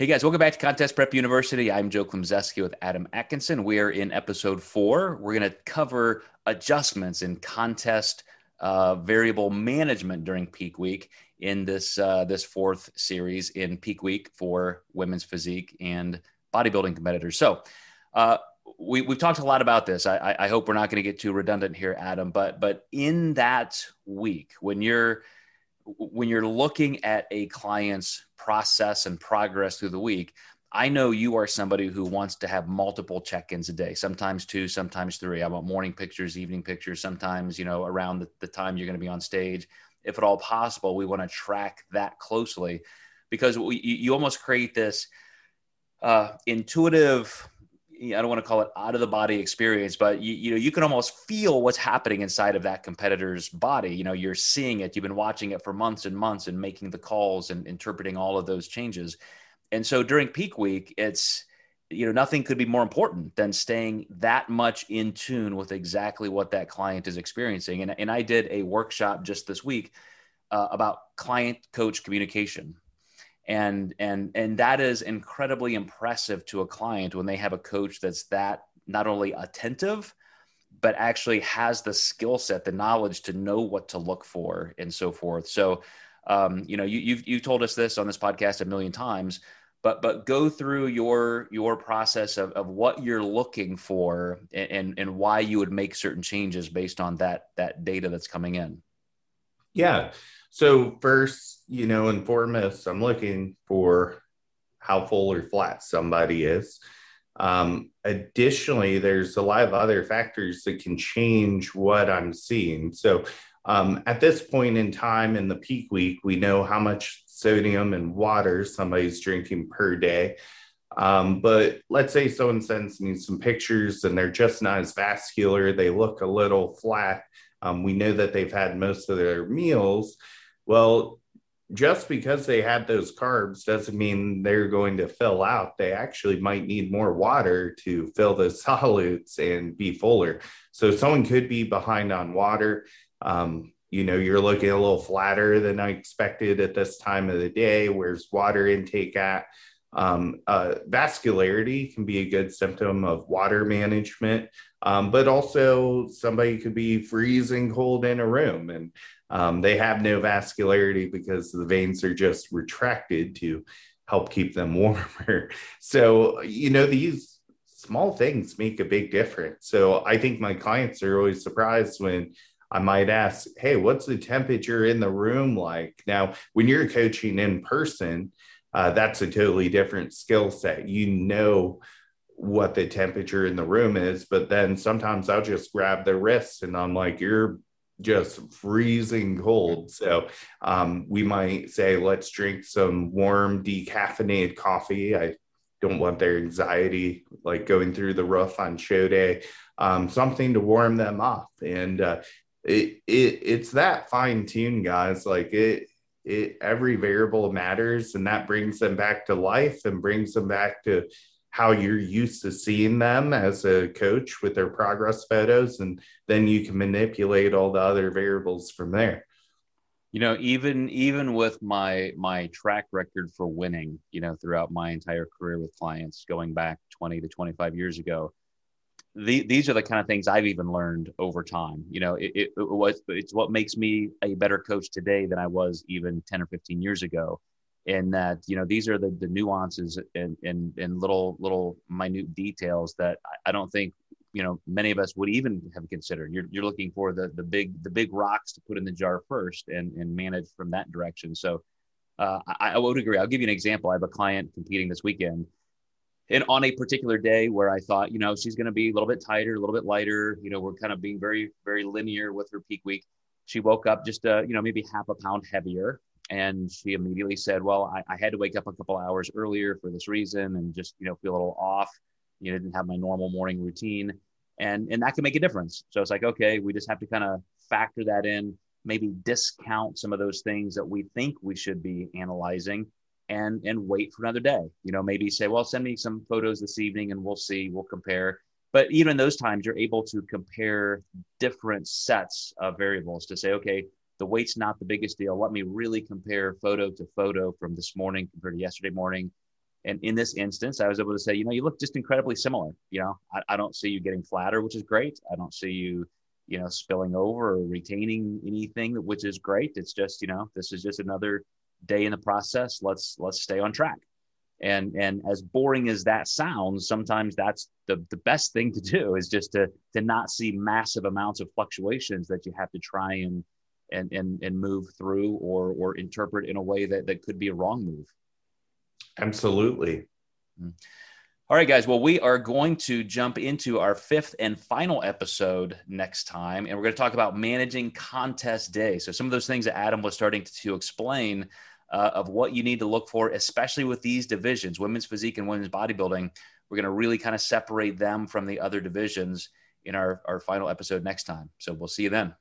Hey guys, welcome back to Contest Prep University. I'm Joe Klemczewski with Adam Atkinson. We are in episode four. We're going to cover adjustments in contest uh, variable management during peak week in this uh, this fourth series in peak week for women's physique and bodybuilding competitors. So uh, we, we've talked a lot about this. I, I hope we're not going to get too redundant here, Adam. But but in that week, when you're when you're looking at a client's process and progress through the week, I know you are somebody who wants to have multiple check-ins a day, sometimes two, sometimes three. I want morning pictures, evening pictures, sometimes, you know, around the, the time you're going to be on stage. If at all possible, we want to track that closely because we, you almost create this uh, intuitive I don't want to call it out of the body experience, but you, you know, you can almost feel what's happening inside of that competitor's body. You know, you're seeing it, you've been watching it for months and months and making the calls and interpreting all of those changes. And so during peak week, it's, you know, nothing could be more important than staying that much in tune with exactly what that client is experiencing. And, and I did a workshop just this week uh, about client coach communication and and and that is incredibly impressive to a client when they have a coach that's that not only attentive but actually has the skill set the knowledge to know what to look for and so forth. So um, you know you, you've you've told us this on this podcast a million times but but go through your your process of, of what you're looking for and and why you would make certain changes based on that that data that's coming in yeah so first, you know, and foremost, I'm looking for how full or flat somebody is. Um, additionally, there's a lot of other factors that can change what I'm seeing. So um, at this point in time in the peak week, we know how much sodium and water somebody's drinking per day. Um, but let's say someone sends me some pictures and they're just not as vascular, they look a little flat. Um, we know that they've had most of their meals. Well, just because they had those carbs doesn't mean they're going to fill out. They actually might need more water to fill the solutes and be fuller. So someone could be behind on water. Um, you know, you're looking a little flatter than I expected at this time of the day. Where's water intake at? Um, uh, vascularity can be a good symptom of water management, um, but also somebody could be freezing cold in a room and um, they have no vascularity because the veins are just retracted to help keep them warmer. So, you know, these small things make a big difference. So, I think my clients are always surprised when I might ask, Hey, what's the temperature in the room like? Now, when you're coaching in person, uh, that's a totally different skill set. You know, what the temperature in the room is, but then sometimes I'll just grab the wrist and I'm like, you're just freezing cold. So um, we might say, let's drink some warm decaffeinated coffee. I don't want their anxiety like going through the roof on show day. Um, something to warm them up, and uh, it, it it's that fine tune, guys. Like it, it every variable matters, and that brings them back to life and brings them back to how you're used to seeing them as a coach with their progress photos and then you can manipulate all the other variables from there. You know even even with my my track record for winning you know throughout my entire career with clients going back 20 to 25 years ago the, these are the kind of things I've even learned over time. You know, it, it, it was it's what makes me a better coach today than I was even 10 or 15 years ago and that you know these are the, the nuances and, and and little little minute details that I don't think you know many of us would even have considered. You're, you're looking for the the big the big rocks to put in the jar first and and manage from that direction. So uh, I, I would agree. I'll give you an example. I have a client competing this weekend. And on a particular day where I thought, you know, she's going to be a little bit tighter, a little bit lighter, you know, we're kind of being very, very linear with her peak week. She woke up just, uh, you know, maybe half a pound heavier and she immediately said, "Well, I, I, had to wake up a couple hours earlier for this reason, and just you know feel a little off. You know, didn't have my normal morning routine, and and that can make a difference. So it's like, okay, we just have to kind of factor that in, maybe discount some of those things that we think we should be analyzing, and and wait for another day. You know, maybe say, well, send me some photos this evening, and we'll see, we'll compare." But even those times, you're able to compare different sets of variables to say, okay, the weight's not the biggest deal. Let me really compare photo to photo from this morning compared to yesterday morning. And in this instance, I was able to say, you know, you look just incredibly similar. You know, I, I don't see you getting flatter, which is great. I don't see you, you know, spilling over or retaining anything, which is great. It's just, you know, this is just another day in the process. Let's let's stay on track. And and as boring as that sounds, sometimes that's the, the best thing to do is just to to not see massive amounts of fluctuations that you have to try and and and, and move through or or interpret in a way that, that could be a wrong move. Absolutely. Mm-hmm. All right, guys. Well, we are going to jump into our fifth and final episode next time, and we're going to talk about managing contest day. So, some of those things that Adam was starting to explain uh, of what you need to look for, especially with these divisions, women's physique and women's bodybuilding. We're going to really kind of separate them from the other divisions in our, our final episode next time. So, we'll see you then.